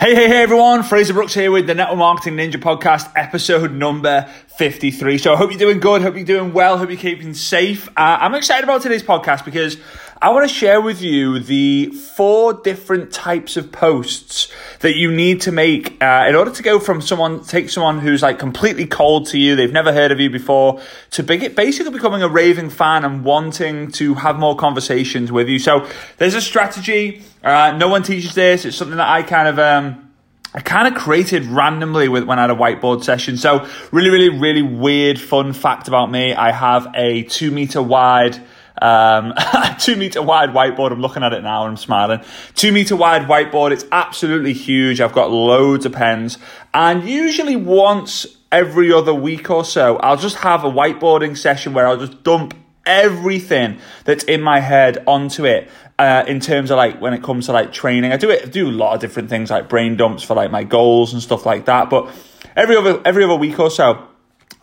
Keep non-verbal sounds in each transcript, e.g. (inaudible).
Hey, hey, hey, everyone. Frazer Brookes here with the Network Marketing Ninja Podcast, episode number 53. So I hope you're doing good. Hope you're doing well. Hope you're keeping safe. Uh, I'm excited about today's podcast because I want to share with you the four different types of posts that you need to make uh, in order to go from someone, take someone who's like completely cold to you, they've never heard of you before, to basically becoming a raving fan and wanting to have more conversations with you. So there's a strategy. Uh, no one teaches this. It's something that I kind of, um, I kind of created randomly with when I had a whiteboard session. So really, really, really weird, fun fact about me. I have a two meter wide um, (laughs) two meter wide whiteboard. I'm looking at it now and I'm smiling. Two meter wide whiteboard. It's absolutely huge. I've got loads of pens and usually once every other week or so, I'll just have a whiteboarding session where I'll just dump everything that's in my head onto it. Uh, in terms of like when it comes to like training, I do it, I do a lot of different things like brain dumps for like my goals and stuff like that. But every other every other week or so,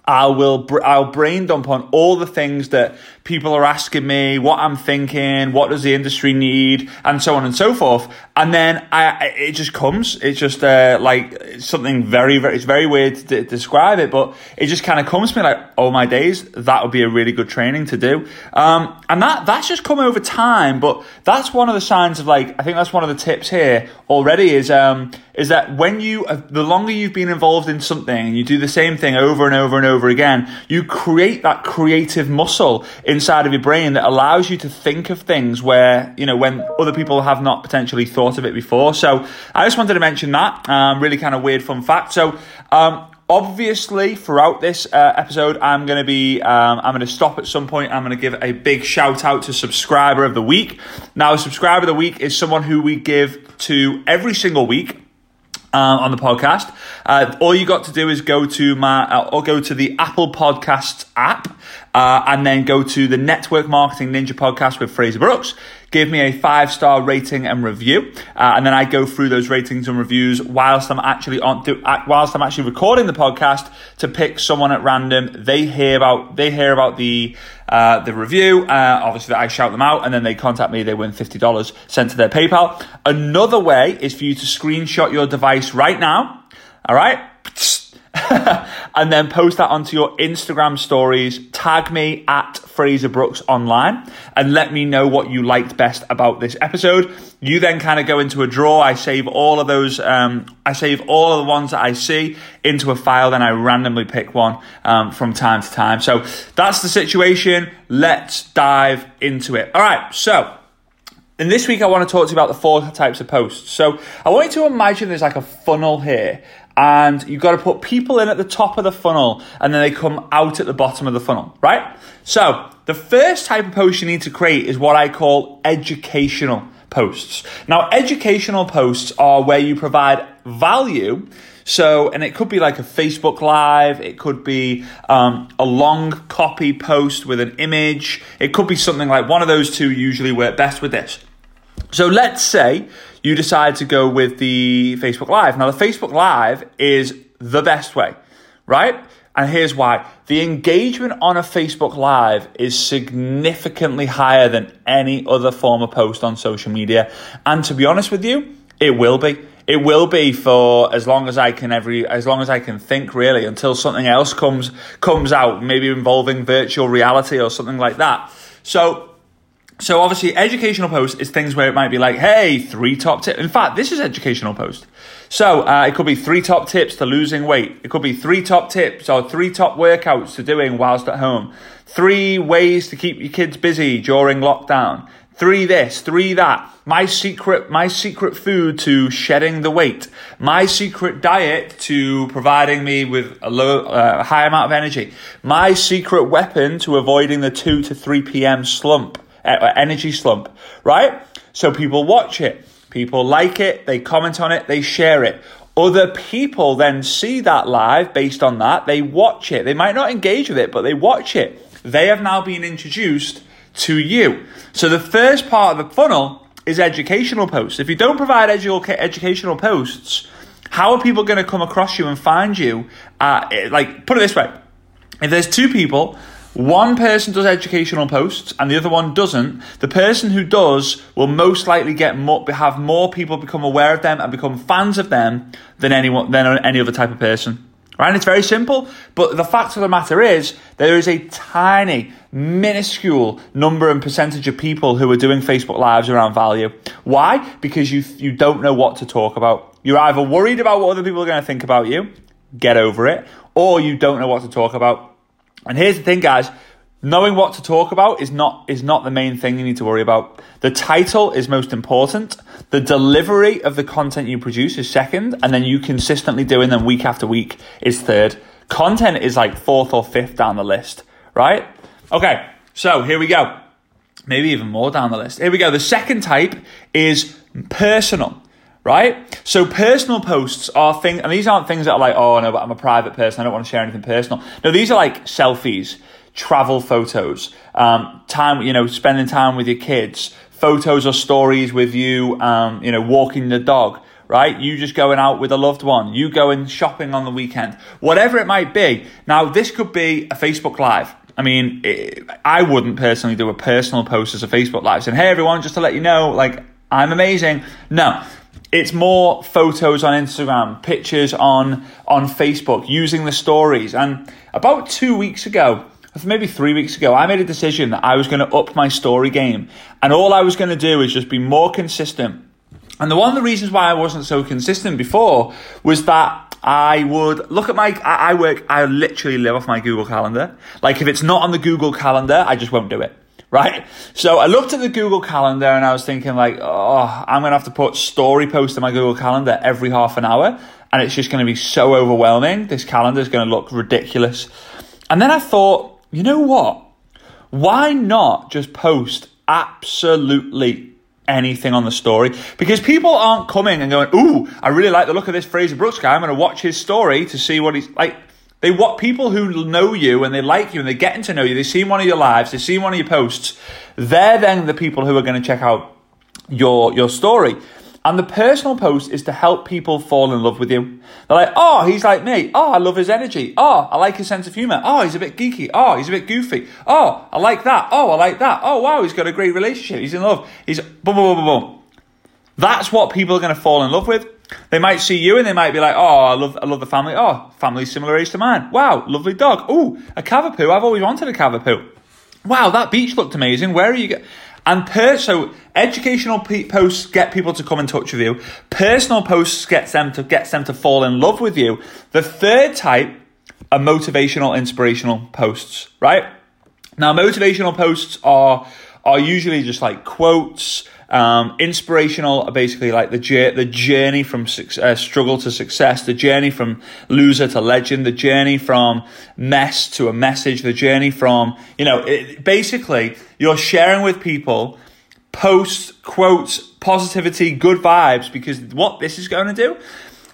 I will I'll brain dump on all the things that people are asking me, what I'm thinking, what does the industry need, and so on and so forth. And then I it just comes. It's just uh, like something very very. It's very weird to describe it, but it just kind of comes to me like, oh my days, that would be a really good training to do. Um, and that that's just come over time. But that's one of the signs of like I think that's one of the tips here already is um is that when you uh, the longer you've been involved in something and you do the same thing over and over and over again, you create that creative muscle inside of your brain that allows you to think of things where you know when other people have not potentially thought of it before. So I just wanted to mention that um, really kind of weird fun fact. So. Um, obviously throughout this uh, episode i'm going to be um, i'm going to stop at some point i'm going to give a big shout out to subscriber of the week now subscriber of the week is someone who we give to every single week um, on the podcast. Uh, all you got to do is go to my uh, or go to the Apple Podcasts app uh, and then go to the Network Marketing Ninja podcast with Frazer Brookes. Give me a five star rating and review, uh, and then I go through those ratings and reviews whilst I'm actually on do, whilst I'm actually recording the podcast to pick someone at random. They hear about they hear about the uh, the review. Uh, obviously, I shout them out, and then they contact me. They win fifty dollars sent to their PayPal. Another way is for you to screenshot your device right now. All right. (laughs) and then post that onto your Instagram stories. Tag me at Frazer Brookes online and let me know what you liked best about this episode. You then kind of go into a draw. I save all of those. Um, I save all of the ones that I see into a file. Then I randomly pick one um, from time to time. So that's the situation. Let's dive into it. All right. So. And this week, I want to talk to you about the four types of posts. So, I want you to imagine there's like a funnel here, and you've got to put people in at the top of the funnel and then they come out at the bottom of the funnel, right? So, the first type of post you need to create is what I call educational posts. Now, educational posts are where you provide value. So, and it could be like a Facebook Live, it could be um, a long copy post with an image, it could be something like one of those two usually work best with this. So, let's say you decide to go with the Facebook Live. Now, the Facebook Live is the best way, right? And here's why the engagement on a Facebook Live is significantly higher than any other form of post on social media. And to be honest with you, it will be. It will be for as long as I can every as long as I can think really until something else comes comes out, maybe involving virtual reality or something like that. So so obviously, educational post is things where it might be like, "Hey, three top tips." In fact, this is educational post. So uh, it could be three top tips to losing weight. It could be three top tips or three top workouts to doing whilst at home. Three ways to keep your kids busy during lockdown. Three this, three that. My secret, my secret food to shedding the weight. My secret diet to providing me with a low, uh, high amount of energy. My secret weapon to avoiding the two to three p.m. slump energy slump, right? So people watch it, people like it, they comment on it, they share it. Other people then see that live based on that, they watch it. They might not engage with it, but they watch it. They have now been introduced to you. So the first part of the funnel is educational posts. If you don't provide edu- educational posts, how are people going to come across you and find you? Uh, like, put it this way if there's two people one person does educational posts and the other one doesn't, the person who does will most likely get more, have more people become aware of them and become fans of them than anyone than any other type of person. Right? And it's very simple, but the fact of the matter is there is a tiny, minuscule number and percentage of people who are doing Facebook Lives around value. Why? Because you you don't know what to talk about. You're either worried about what other people are going to think about you, get over it, or you don't know what to talk about and here's the thing, guys. Knowing what to talk about is not is not the main thing you need to worry about. The title is most important. The delivery of the content you produce is second, and then you consistently doing them week after week is third. Content is like fourth or fifth down the list, right? Okay, so here we go. Maybe even more down the list. Here we go. The second type is personal right? So personal posts are things, and these aren't things that are like, oh no, but I'm a private person, I don't want to share anything personal. No, these are like selfies, travel photos, um, time, you know, spending time with your kids, photos or stories with you, um, you know, walking the dog. Right, you just going out with a loved one, you going shopping on the weekend, whatever it might be. Now, this could be a Facebook Live. I mean, I wouldn't personally do a personal post as a Facebook Live saying, "Hey, everyone, just to let you know, like I'm amazing." No, it's more photos on Instagram, pictures on on Facebook, using the stories. And about two weeks ago, maybe three weeks ago, I made a decision that I was going to up my story game, and all I was going to do is just be more consistent. And the one of the reasons why I wasn't so consistent before was that I would look at my I work I literally live off my Google Calendar. Like if it's not on the Google Calendar, I just won't do it right? So I looked at the Google Calendar and I was thinking like, oh, I'm gonna have to put story post in my Google Calendar every half an hour, and it's just gonna be so overwhelming. This calendar is gonna look ridiculous. And then I thought, you know what? Why not just post absolutely anything on the story because people aren't coming and going, "Ooh, I really like the look of this Frazer Brookes guy. I'm going to watch his story to see what he's like." They want people who know you and they like you and they're getting to know you. They've seen one of your lives, they've seen one of your posts. They're then the people who are going to check out your your story. And the personal post is to help people fall in love with you. They're like, oh, he's like me. Oh, I love his energy. Oh, I like his sense of humor. Oh, he's a bit geeky. Oh, he's a bit goofy. Oh, I like that. Oh, I like that. Oh, wow, he's got a great relationship. He's in love. He's boom, boom, boom, boom. That's what people are going to fall in love with. They might see you and they might be like, "Oh, I love, I love the family. Oh, family similar age to mine. Wow, lovely dog. Oh, a cavapoo. I've always wanted a cavapoo. Wow, that beach looked amazing. Where are you?" And per so educational posts get people to come in touch with you. Personal posts gets them to gets them to fall in love with you. The third type are motivational, inspirational posts. Right now, motivational posts are are usually just like quotes um, inspirational, basically like the the journey from uh, struggle to success, the journey from loser to legend, the journey from mess to a message, the journey from you know it, basically you're sharing with people posts, quotes, positivity, good vibes because what this is going to do,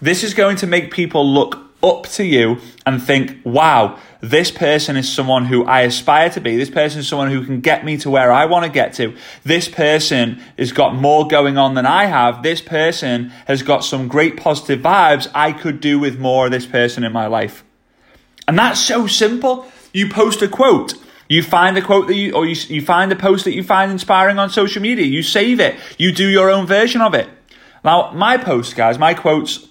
this is going to make people look up to you and think, wow, this person is someone who I aspire to be. This person is someone who can get me to where I want to get to. This person has got more going on than I have. This person has got some great positive vibes. I could do with more of this person in my life. And that's so simple. You post a quote. You find a quote that you, or you, you find a post that you find inspiring on social media. You save it. You do your own version of it. Now, my posts, guys, my quotes,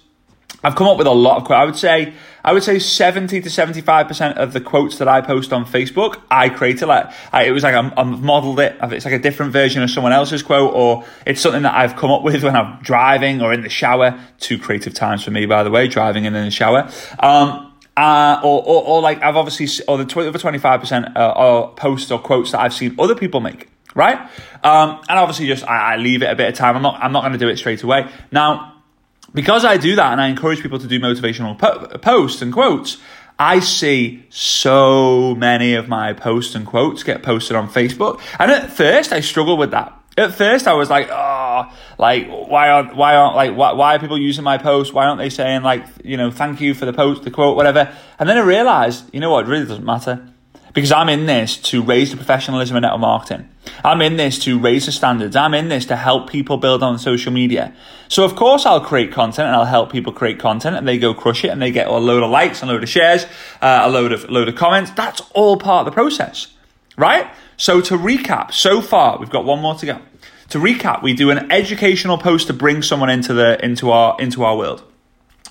I've come up with a lot of quotes. I would say I would say 70 to 75% of the quotes that I post on Facebook, I created. Like, I, it was like I'm, I'm modeled it. It's like a different version of someone else's quote, or it's something that I've come up with when I'm driving or in the shower. Two creative times for me, by the way, driving and in the shower. Um, uh, or, or, or, like I've obviously, or the other 25% uh, are posts or quotes that I've seen other people make, right? Um, and obviously just, I, I leave it a bit of time. I'm not, I'm not going to do it straight away. Now, because I do that and I encourage people to do motivational po- posts and quotes, I see so many of my posts and quotes get posted on Facebook. And at first, I struggled with that. At first, I was like, oh, like why aren't why aren't like why, why are people using my post? Why aren't they saying like you know thank you for the post, the quote, whatever? And then I realized, you know what, it really doesn't matter because I'm in this to raise the professionalism of network marketing. I'm in this to raise the standards. I'm in this to help people build on social media. So of course I'll create content and I'll help people create content and they go crush it and they get a load of likes, a load of shares, uh, a load of load of comments. That's all part of the process, right? So to recap, so far we've got one more to go. To recap, we do an educational post to bring someone into the into our into our world.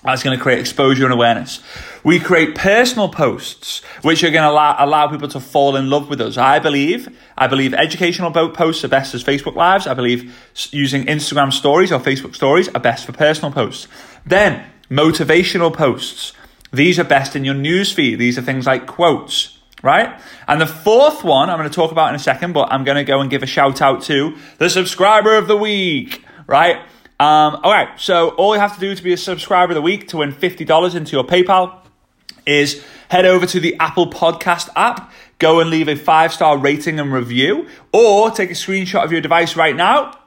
That's going to create exposure and awareness. We create personal posts, which are going to allow, allow people to fall in love with us. I believe, I believe educational posts are best as Facebook Lives. I believe using Instagram stories or Facebook stories are best for personal posts. Then, motivational posts. These are best in your newsfeed. These are things like quotes, right? And the fourth one I'm going to talk about in a second, but I'm going to go and give a shout out to the subscriber of the week, right? Um, all right, so all you have to do to be a subscriber of the week to win $50 into your PayPal is head over to the Apple Podcast app, go and leave a five star rating and review, or take a screenshot of your device right now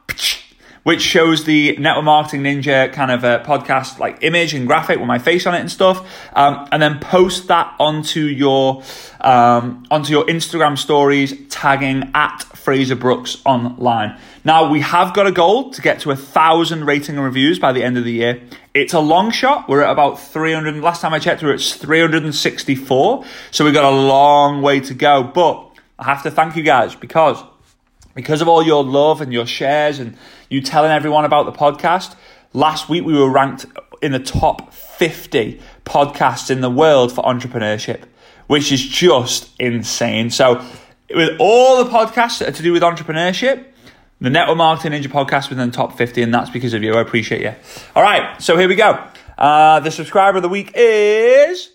which shows the Network Marketing Ninja kind of a podcast like image and graphic with my face on it and stuff, um, and then post that onto your um, onto your Instagram stories, tagging at Frazer Brookes online. Now we have got a goal to get to a thousand rating and reviews by the end of the year. It's a long shot. We're at about 300. Last time I checked, we we're at 364. So we've got a long way to go. But I have to thank you guys because because of all your love and your shares and you telling everyone about the podcast. Last week we were ranked in the top 50 podcasts in the world for entrepreneurship, which is just insane. So, with all the podcasts that are to do with entrepreneurship, the Network Marketing Ninja podcast within the top 50, and that's because of you. I appreciate you. All right, so here we go. Uh, the subscriber of the week is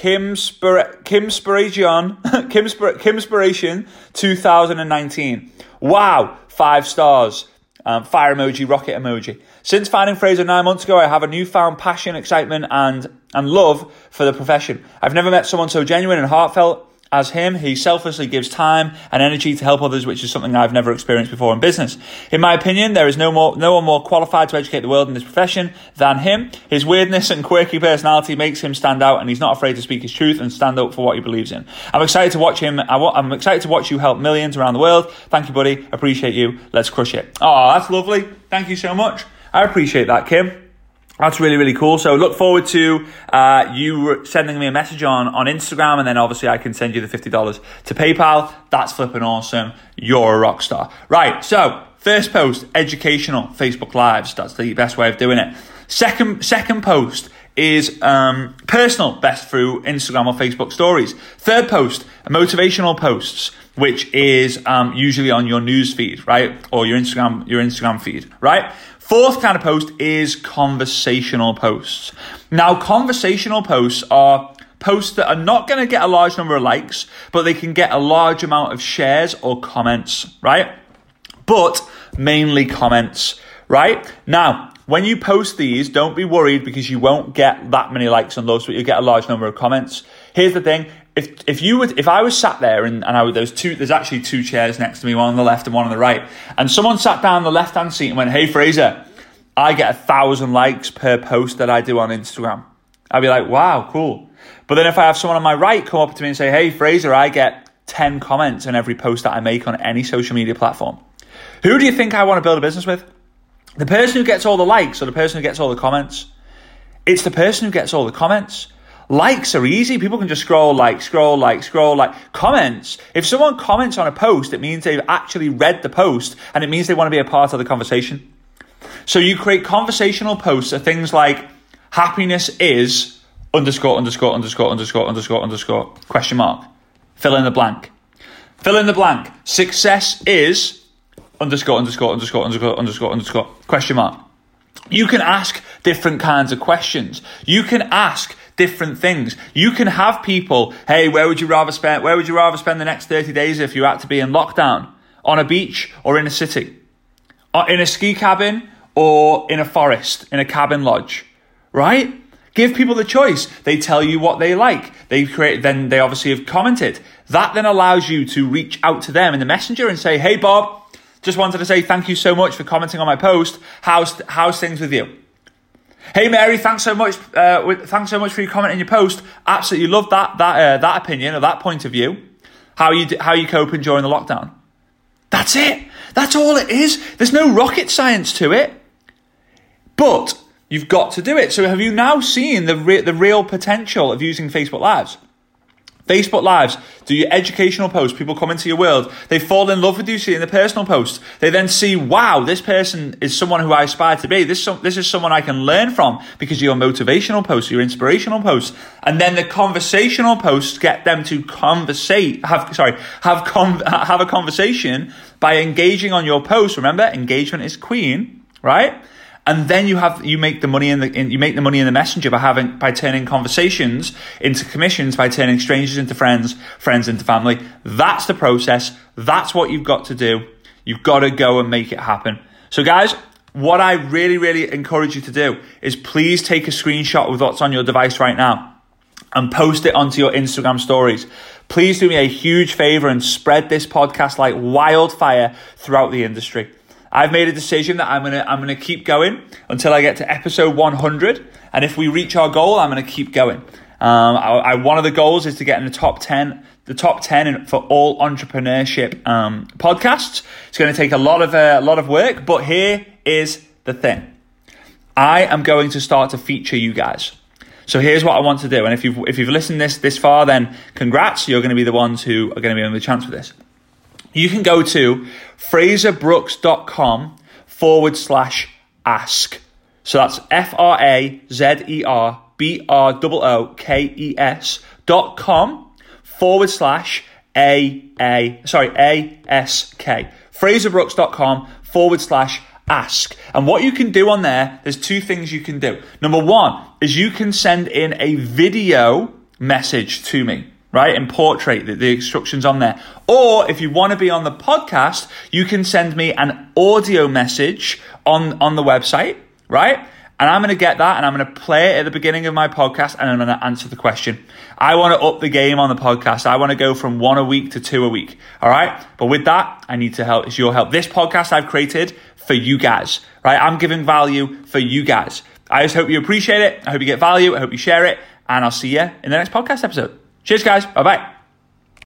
Kim Spir- (laughs) Kim Spiration Kim Spir- Kim Spiration 2019. Wow, five stars. Um, fire emoji, rocket emoji. Since finding Frazer nine months ago, I have a newfound passion, excitement, and and love for the profession. I've never met someone so genuine and heartfelt as him, he selflessly gives time and energy to help others, which is something I've never experienced before in business. In my opinion, there is no more, no one more qualified to educate the world in this profession than him. His weirdness and quirky personality makes him stand out, and he's not afraid to speak his truth and stand up for what he believes in. I'm excited to watch him. I'm excited to watch you help millions around the world. Thank you, buddy. Appreciate you. Let's crush it. Oh, that's lovely. Thank you so much. I appreciate that, Kim. That's really, really cool. So look forward to uh, you sending me a message on, on Instagram, and then obviously I can send you the $50 to PayPal. That's flipping awesome. You're a rock star. Right, so first post, educational Facebook Lives. That's the best way of doing it. Second, second post is um, personal, best through Instagram or Facebook stories. Third post, motivational posts, which is um, usually on your news feed, right? Or your Instagram, your Instagram feed, right? Fourth kind of post is conversational posts. Now, conversational posts are posts that are not going to get a large number of likes, but they can get a large amount of shares or comments, right? But mainly comments, right? Now, when you post these, don't be worried because you won't get that many likes on those, but you'll get a large number of comments. Here's the thing: if if you would if I was sat there and, and I would, there's two there's actually two chairs next to me, one on the left and one on the right, and someone sat down the left hand seat and went, "Hey Frazer, I get a thousand likes per post that I do on Instagram." I'd be like, "Wow, cool." But then if I have someone on my right come up to me and say, "Hey Frazer, I get ten comments on every post that I make on any social media platform," who do you think I want to build a business with? The person who gets all the likes or the person who gets all the comments? It's the person who gets all the comments. Likes are easy. People can just scroll, like, scroll, like, scroll, like. Comments. If someone comments on a post, it means they've actually read the post and it means they want to be a part of the conversation. So you create conversational posts of things like happiness is underscore, underscore, underscore, underscore, underscore, underscore, question mark. Fill in the blank. Fill in the blank. Success is underscore, underscore, underscore, underscore, underscore, underscore, question mark. You can ask different kinds of questions. You can ask different things. You can have people, hey, where would you rather spend where would you rather spend the next 30 days if you had to be in lockdown? On a beach or in a city? Or in a ski cabin or in a forest, in a cabin lodge? Right? Give people the choice. They tell you what they like. They create then they obviously have commented. That then allows you to reach out to them in the messenger and say, "Hey Bob, just wanted to say thank you so much for commenting on my post. How's how's things with you?" Hey Mary, thanks so much. Uh, thanks so much for your comment in your post. Absolutely love that that uh, that opinion or that point of view. How you how you coping during the lockdown? That's it. That's all it is. There's no rocket science to it. But you've got to do it. So have you now seen the re- the real potential of using Facebook Lives? Facebook Lives, do your educational posts. People come into your world. They fall in love with you seeing the personal posts. They then see, wow, this person is someone who I aspire to be. This, this is someone I can learn from because of your motivational posts, your inspirational posts. And then the conversational posts get them to conversate, have, sorry, have, con- (laughs) have a conversation by engaging on your post. Remember, engagement is queen, right? And then you have you make the money in the in, you make the money in the messenger by having by turning conversations into commissions by turning strangers into friends friends into family. That's the process. That's what you've got to do. You've got to go and make it happen. So guys what i really really encourage you to do is please take a screenshot with what's on your device right now and post it onto your instagram stories. Please do me a huge favor and spread this podcast like wildfire throughout the industry I've made a decision that I'm gonna I'm gonna keep going until I get to episode 100, and if we reach our goal, I'm gonna keep going. Um, I, I, one of the goals is to get in the top 10, the top 10 in, for all entrepreneurship um, podcasts. It's going to take a lot of uh, a lot of work, but here is the thing: I am going to start to feature you guys. So here's what I want to do, and if you've if you've listened this this far, then congrats, you're going to be the ones who are going to be on the chance for this you can go to frazerbrookes.com forward slash ask. So that's F R A Z E R B R O O K E S dot com forward slash A A, sorry, A S K. Frazerbrookes.com forward slash ask. And what you can do on there, there's two things you can do. Number one is you can send in a video message to me right? And portrait the, the instructions on there. Or if you want to be on the podcast, you can send me an audio message on, on the website, right? And I'm going to get that and I'm going to play it at the beginning of my podcast and I'm going to answer the question. I want to up the game on the podcast. I want to go from one a week to two a week. All right. But with that, I need to help. It's your help. This podcast I've created for you guys, right? I'm giving value for you guys. I just hope you appreciate it. I hope you get value. I hope you share it and I'll see you in the next podcast episode. Cheers, guys. Bye bye.